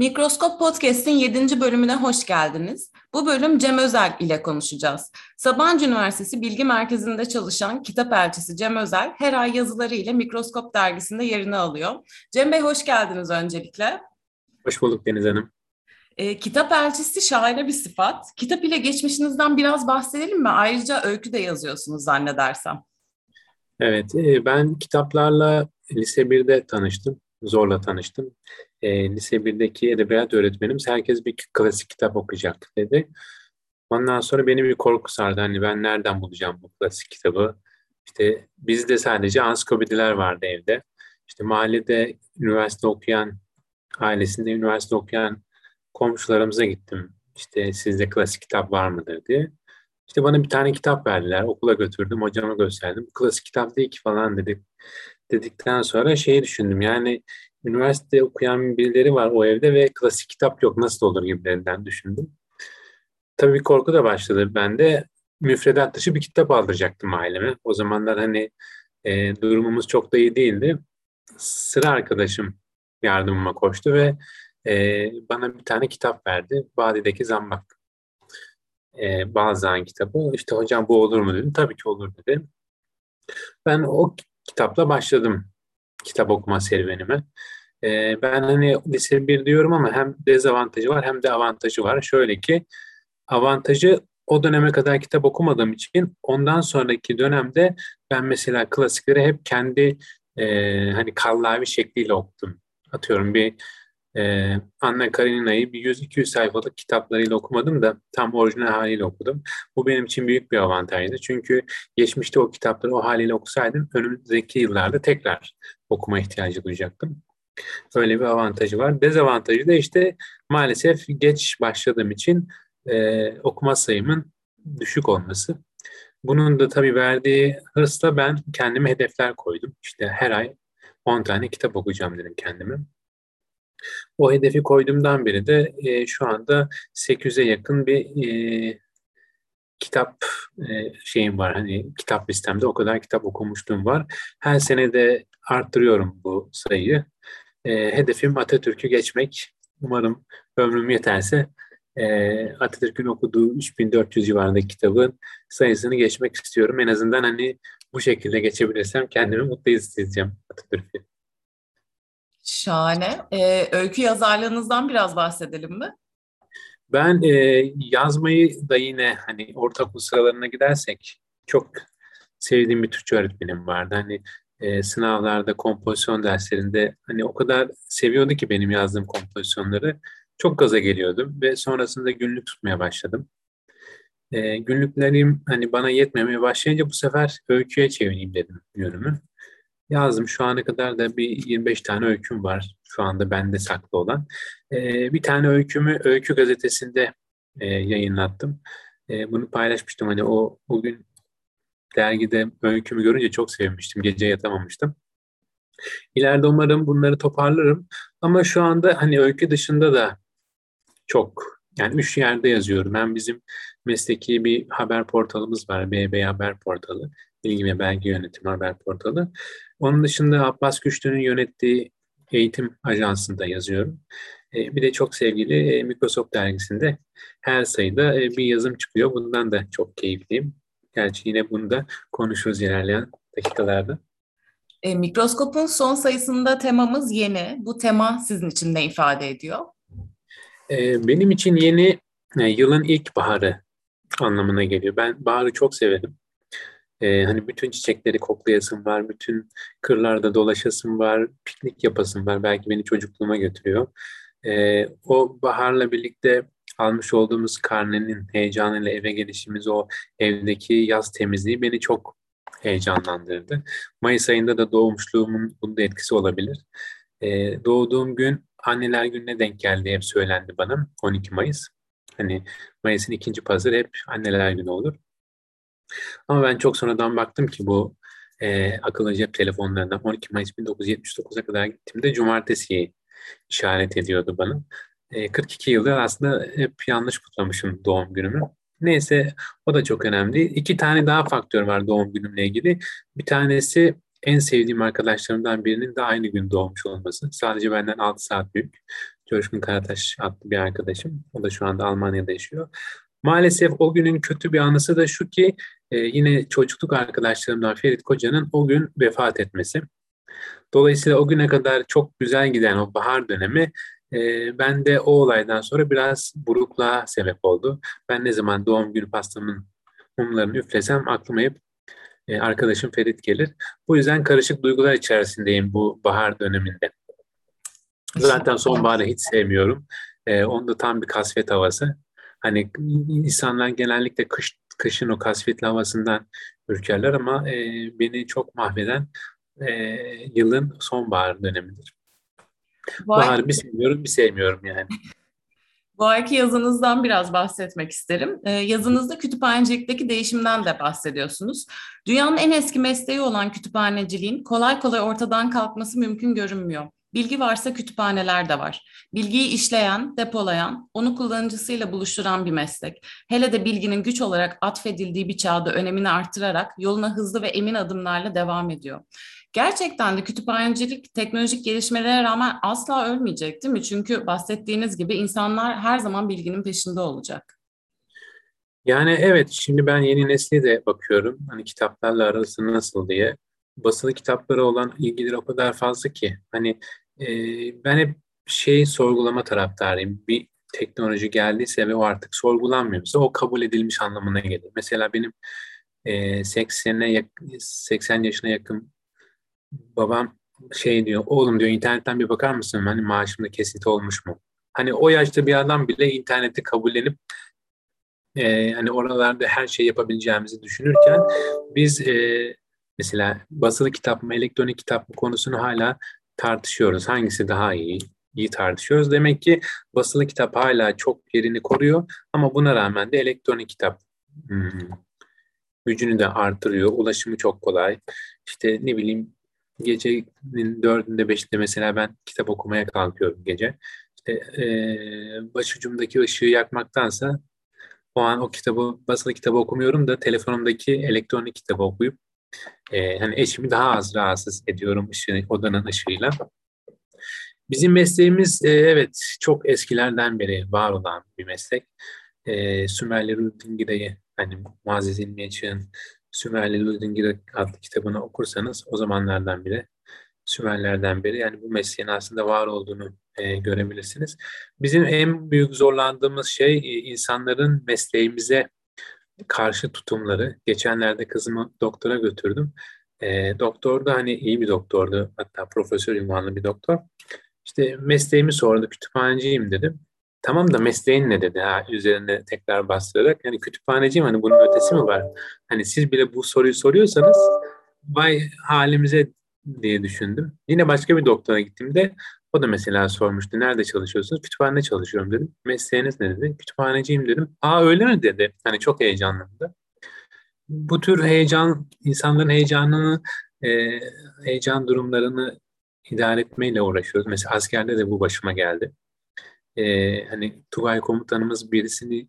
Mikroskop Podcast'in 7. bölümüne hoş geldiniz. Bu bölüm Cem Özel ile konuşacağız. Sabancı Üniversitesi Bilgi Merkezi'nde çalışan kitap elçisi Cem Özel her ay yazıları ile Mikroskop dergisinde yerini alıyor. Cem Bey hoş geldiniz öncelikle. Hoş bulduk Deniz Hanım. E, kitap elçisi şahane bir sıfat. Kitap ile geçmişinizden biraz bahsedelim mi? Ayrıca öykü de yazıyorsunuz zannedersem. Evet, e, ben kitaplarla lise 1'de tanıştım. Zorla tanıştım. E, lise 1'deki edebiyat öğretmenimiz herkes bir klasik kitap okuyacak dedi. Ondan sonra beni bir korku sardı. Hani ben nereden bulacağım bu klasik kitabı? İşte bizde sadece ansiklopediler vardı evde. İşte mahallede üniversite okuyan, ailesinde üniversite okuyan komşularımıza gittim. İşte sizde klasik kitap var mıdır diye. İşte bana bir tane kitap verdiler. Okula götürdüm. Hocama gösterdim. Klasik kitap değil ki falan dedik. Dedikten sonra şeyi düşündüm. Yani üniversite okuyan birileri var o evde ve klasik kitap yok. Nasıl olur gibilerinden düşündüm. Tabii bir korku da başladı bende. Müfredat dışı bir kitap aldıracaktım aileme. O zamanlar hani e, durumumuz çok da iyi değildi. Sıra arkadaşım yardımıma koştu ve e, bana bir tane kitap verdi. Vadideki Zambak. E, Balzac kitabı. İşte hocam bu olur mu dedim. Tabii ki olur dedi. Ben o kitapla başladım kitap okuma serüvenime. E, ben hani lise bir diyorum ama hem dezavantajı var hem de avantajı var. Şöyle ki avantajı o döneme kadar kitap okumadığım için ondan sonraki dönemde ben mesela klasikleri hep kendi e, hani kallavi şekliyle okudum. Atıyorum bir ee, Anna Karenina'yı bir 100-200 sayfalık kitaplarıyla okumadım da tam orijinal haliyle okudum. Bu benim için büyük bir avantajdı. Çünkü geçmişte o kitapları o haliyle okusaydım önümüzdeki yıllarda tekrar okuma ihtiyacı duyacaktım. Öyle bir avantajı var. Dezavantajı da işte maalesef geç başladığım için e, okuma sayımın düşük olması. Bunun da tabii verdiği hırsla ben kendime hedefler koydum. İşte her ay 10 tane kitap okuyacağım dedim kendime. O hedefi koyduğumdan beri de e, şu anda 800'e yakın bir e, kitap e, şeyim var. Hani kitap listemde o kadar kitap okumuşluğum var. Her sene de arttırıyorum bu sayıyı. E, hedefim Atatürk'ü geçmek. Umarım ömrüm yeterse e, Atatürk'ün okuduğu 3400 civarındaki kitabın sayısını geçmek istiyorum. En azından hani bu şekilde geçebilirsem kendimi mutlu hissedeceğim Atatürk'ü. Şahane. Ee, öykü yazarlığınızdan biraz bahsedelim mi? Ben e, yazmayı da yine hani ortaokul sıralarına gidersek çok sevdiğim bir Türkçe öğretmenim vardı. Hani e, sınavlarda, kompozisyon derslerinde hani o kadar seviyordu ki benim yazdığım kompozisyonları. Çok gaza geliyordum ve sonrasında günlük tutmaya başladım. E, günlüklerim hani bana yetmemeye başlayınca bu sefer öyküye çevireyim dedim yönümü yazdım. Şu ana kadar da bir 25 tane öyküm var şu anda bende saklı olan. Ee, bir tane öykümü Öykü Gazetesi'nde e, yayınlattım. E, bunu paylaşmıştım. Hani o bugün dergide öykümü görünce çok sevmiştim. Gece yatamamıştım. İleride umarım bunları toparlarım. Ama şu anda hani öykü dışında da çok yani üç yerde yazıyorum. Hem bizim mesleki bir haber portalımız var. BB Haber Portalı. Bilgi ve Belge Yönetimi Haber Portalı. Onun dışında Abbas Güçlü'nün yönettiği eğitim ajansında yazıyorum. E, bir de çok sevgili e, Microsoft dergisinde her sayıda e, bir yazım çıkıyor. Bundan da çok keyifliyim. Gerçi yine bunu da konuşuruz ilerleyen dakikalarda. E, mikroskopun son sayısında temamız yeni. Bu tema sizin için ne ifade ediyor? E, benim için yeni e, yılın ilk baharı anlamına geliyor. Ben baharı çok severim. Ee, hani bütün çiçekleri koklayasım var, bütün kırlarda dolaşasım var, piknik yapasım var. Belki beni çocukluğuma götürüyor. Ee, o baharla birlikte almış olduğumuz karnenin heyecanıyla eve gelişimiz, o evdeki yaz temizliği beni çok heyecanlandırdı. Mayıs ayında da doğmuşluğumun bunda etkisi olabilir. Ee, doğduğum gün anneler gününe denk geldi hep söylendi bana 12 Mayıs. Hani Mayıs'ın ikinci pazarı hep anneler günü olur. Ama ben çok sonradan baktım ki bu e, akıllı cep telefonlarından 12 Mayıs 1979'a kadar gittiğimde cumartesiyi işaret ediyordu bana. E, 42 yıldır aslında hep yanlış kutlamışım doğum günümü. Neyse o da çok önemli. İki tane daha faktör var doğum günümle ilgili. Bir tanesi en sevdiğim arkadaşlarımdan birinin de aynı gün doğmuş olması. Sadece benden 6 saat büyük. Coşkun Karataş adlı bir arkadaşım. O da şu anda Almanya'da yaşıyor. Maalesef o günün kötü bir anısı da şu ki e, yine çocukluk arkadaşlarımdan Ferit Koca'nın o gün vefat etmesi. Dolayısıyla o güne kadar çok güzel giden o bahar dönemi e, ben de o olaydan sonra biraz burukluğa sebep oldu. Ben ne zaman doğum günü pastamın mumlarını üflesem aklıma hep e, arkadaşım Ferit gelir. Bu yüzden karışık duygular içerisindeyim bu bahar döneminde. Zaten sonbaharı hiç sevmiyorum. E, onda tam bir kasvet havası. Hani insanlar genellikle kış, kışın o kasvetli havasından ürkerler ama e, beni çok mahveden e, yılın sonbahar dönemidir. Vay. Baharı bir sevmiyorum bir sevmiyorum yani. Bu ayki yazınızdan biraz bahsetmek isterim. Ee, yazınızda kütüphanecilikteki değişimden de bahsediyorsunuz. Dünyanın en eski mesleği olan kütüphaneciliğin kolay kolay ortadan kalkması mümkün görünmüyor. Bilgi varsa kütüphaneler de var. Bilgiyi işleyen, depolayan, onu kullanıcısıyla buluşturan bir meslek. Hele de bilginin güç olarak atfedildiği bir çağda önemini artırarak yoluna hızlı ve emin adımlarla devam ediyor. Gerçekten de kütüphanecilik teknolojik gelişmelere rağmen asla ölmeyecek değil mi? Çünkü bahsettiğiniz gibi insanlar her zaman bilginin peşinde olacak. Yani evet şimdi ben yeni nesli de bakıyorum. Hani kitaplarla arası nasıl diye. Basılı kitaplara olan ilgileri o kadar fazla ki. Hani e, ben hep şey sorgulama taraftarıyım. Bir teknoloji geldiyse ve o artık sorgulanmıyorsa o kabul edilmiş anlamına gelir. Mesela benim e, 80'e 80 yaşına yakın babam şey diyor, oğlum diyor internetten bir bakar mısın? Hani maaşımda kesinti olmuş mu? Hani o yaşta bir adam bile interneti kabullenip e, hani oralarda her şey yapabileceğimizi düşünürken biz e, mesela basılı kitap mı, elektronik kitap mı konusunu hala tartışıyoruz. Hangisi daha iyi? iyi tartışıyoruz. Demek ki basılı kitap hala çok yerini koruyor ama buna rağmen de elektronik kitap hmm, gücünü de artırıyor. Ulaşımı çok kolay. İşte ne bileyim gecenin dördünde beşinde mesela ben kitap okumaya kalkıyorum gece. İşte, e, başucumdaki ışığı yakmaktansa o an o kitabı, basılı kitabı okumuyorum da telefonumdaki elektronik kitabı okuyup e, hani eşimi daha az rahatsız ediyorum ışığı, odanın ışığıyla. Bizim mesleğimiz e, evet çok eskilerden beri var olan bir meslek. E, Sümerli Rudingire'yi hani Muazzez İlmi Sümerli Ludingir adlı kitabını okursanız o zamanlardan biri Sümerlerden beri yani bu mesleğin aslında var olduğunu e, görebilirsiniz. Bizim en büyük zorlandığımız şey e, insanların mesleğimize karşı tutumları. Geçenlerde kızımı doktora götürdüm. E, doktor da hani iyi bir doktordu hatta profesör ünvanlı bir doktor. İşte mesleğimi sordu kütüphaneciyim dedim. Tamam da mesleğin ne dedi ha üzerine tekrar bastırarak. Yani kütüphaneciyim hani bunun ötesi mi var? Hani siz bile bu soruyu soruyorsanız vay halimize diye düşündüm. Yine başka bir doktora gittiğimde o da mesela sormuştu. Nerede çalışıyorsunuz? Kütüphanede çalışıyorum dedim. Mesleğiniz ne dedi? Kütüphaneciyim dedim. Aa öyle mi dedi. Hani çok heyecanlandı. Bu tür heyecan, insanların heyecanını, e, heyecan durumlarını idare etmeyle uğraşıyoruz. Mesela askerde de bu başıma geldi e, hani Tugay komutanımız birisini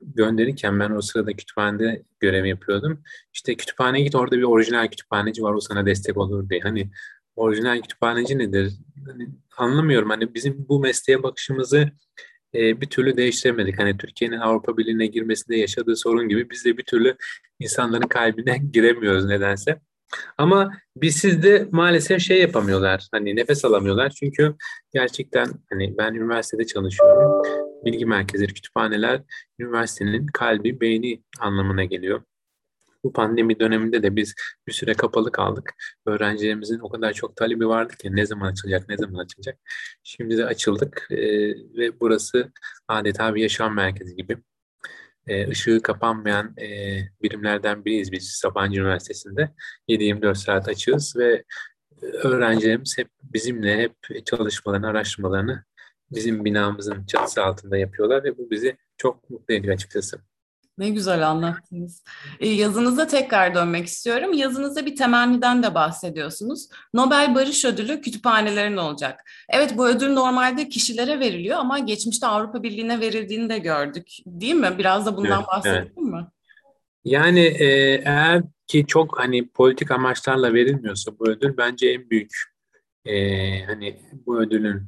gönderirken ben o sırada kütüphanede görev yapıyordum. İşte kütüphaneye git orada bir orijinal kütüphaneci var o sana destek olur diye. Hani orijinal kütüphaneci nedir? Hani anlamıyorum. Hani bizim bu mesleğe bakışımızı e, bir türlü değiştiremedik. Hani Türkiye'nin Avrupa Birliği'ne girmesinde yaşadığı sorun gibi biz de bir türlü insanların kalbine giremiyoruz nedense. Ama biz sizde maalesef şey yapamıyorlar. Hani nefes alamıyorlar. Çünkü gerçekten hani ben üniversitede çalışıyorum. Bilgi merkezleri, kütüphaneler üniversitenin kalbi, beyni anlamına geliyor. Bu pandemi döneminde de biz bir süre kapalı kaldık. Öğrencilerimizin o kadar çok talebi vardı ki ne zaman açılacak, ne zaman açılacak. Şimdi de açıldık ee, ve burası adeta bir yaşam merkezi gibi e, ışığı kapanmayan e, birimlerden biriyiz biz Sabancı Üniversitesi'nde. 7-24 saat açığız ve öğrencilerimiz hep bizimle hep çalışmalarını, araştırmalarını bizim binamızın çatısı altında yapıyorlar ve bu bizi çok mutlu ediyor açıkçası. Ne güzel anlattınız. E, yazınıza tekrar dönmek istiyorum. Yazınızda bir temenniden de bahsediyorsunuz. Nobel Barış Ödülü kütüphanelerin olacak. Evet bu ödül normalde kişilere veriliyor ama geçmişte Avrupa Birliği'ne verildiğini de gördük. Değil mi? Biraz da bundan evet, bahsedelim evet. mi? Yani e, eğer ki çok hani politik amaçlarla verilmiyorsa bu ödül bence en büyük e, hani bu ödülün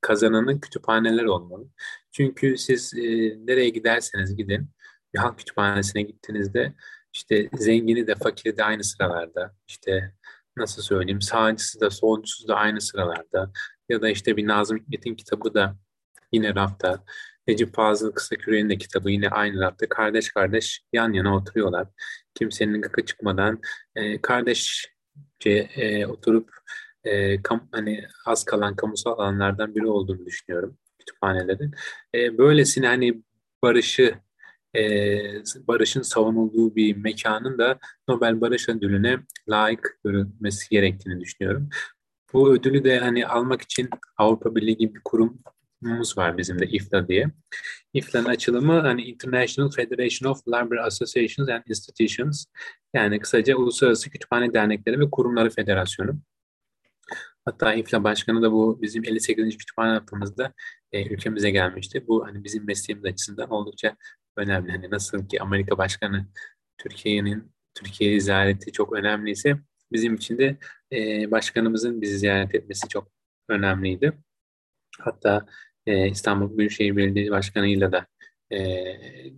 kazananın kütüphaneler olmalı. Çünkü siz e, nereye giderseniz gidin, bir halk kütüphanesine gittiğinizde işte zengini de fakiri de aynı sıralarda, işte nasıl söyleyeyim sağcısı da solcusu da aynı sıralarda ya da işte bir Nazım Hikmet'in kitabı da yine rafta. Necip Fazıl Kısaküre'nin de kitabı yine aynı rafta. Kardeş kardeş yan yana oturuyorlar. Kimsenin gıkı çıkmadan e, kardeşçe e, oturup e, kam, hani az kalan kamusal alanlardan biri olduğunu düşünüyorum kütüphanelerin. E, böylesine hani barışı e, barışın savunulduğu bir mekanın da Nobel Barış Ödülü'ne layık görülmesi gerektiğini düşünüyorum. Bu ödülü de hani almak için Avrupa Birliği gibi bir kurumumuz var bizim de IFLA diye. IFLA'nın açılımı hani International Federation of Library Associations and Institutions yani kısaca Uluslararası Kütüphane Dernekleri ve Kurumları Federasyonu. Hatta İFLA Başkanı da bu bizim 58. kütüphane haftamızda e, ülkemize gelmişti. Bu hani bizim mesleğimiz açısından oldukça önemli. Hani nasıl ki Amerika Başkanı Türkiye'nin Türkiye'yi ziyareti çok önemliyse bizim için de e, başkanımızın bizi ziyaret etmesi çok önemliydi. Hatta e, İstanbul Büyükşehir Belediye Başkanı'yla da e,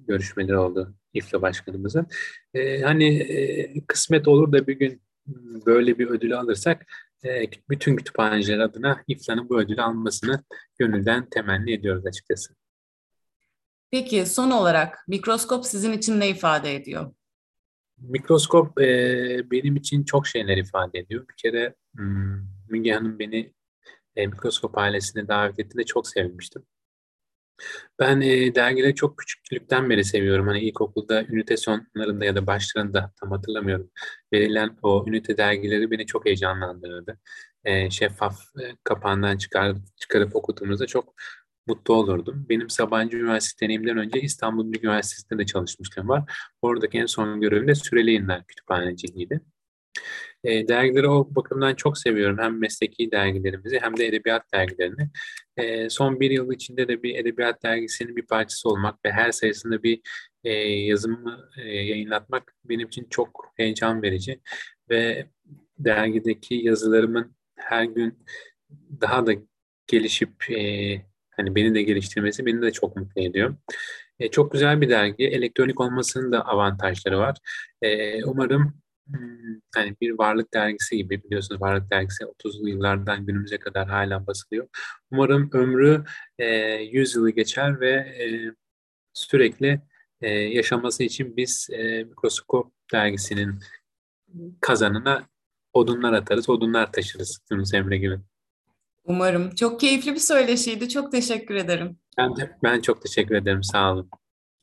görüşmeleri oldu İFLA Başkanımızın. E, hani e, kısmet olur da bir gün böyle bir ödülü alırsak e, bütün kütüphaneciler adına İFLA'nın bu ödülü almasını gönülden temenni ediyoruz açıkçası. Peki son olarak mikroskop sizin için ne ifade ediyor? Mikroskop e, benim için çok şeyler ifade ediyor. Bir kere hmm, Müge Hanım beni e, mikroskop ailesine davet ettiğinde çok sevmiştim. Ben e, dergileri çok küçüklükten beri seviyorum. Hani ilkokulda ünite sonlarında ya da başlarında tam hatırlamıyorum. Verilen o ünite dergileri beni çok heyecanlandırırdı. E, şeffaf e, kapağından çıkar, çıkarıp okuduğumuzda çok mutlu olurdum. Benim Sabancı Üniversitesi deneyimden önce İstanbul Bilgi Üniversitesi'nde de çalışmıştım var. Oradaki en son görevim de süreli yayınlar kütüphaneciliğiydi. E, dergileri o bakımdan çok seviyorum. Hem mesleki dergilerimizi hem de edebiyat dergilerini. E, son bir yıl içinde de bir edebiyat dergisinin bir parçası olmak ve her sayısında bir e, yazımı e, yayınlatmak benim için çok heyecan verici. Ve dergideki yazılarımın her gün daha da gelişip e, hani beni de geliştirmesi beni de çok mutlu ediyor. E, çok güzel bir dergi. Elektronik olmasının da avantajları var. E, umarım hani bir varlık dergisi gibi biliyorsunuz varlık dergisi 30'lu yıllardan günümüze kadar hala basılıyor. Umarım ömrü e, 100 yılı geçer ve e, sürekli e, yaşaması için biz e, Mikroskop dergisinin kazanına odunlar atarız, odunlar taşırız Yunus Emre gibi. Umarım. Çok keyifli bir söyleşiydi. Çok teşekkür ederim. Ben, de, ben çok teşekkür ederim. Sağ olun.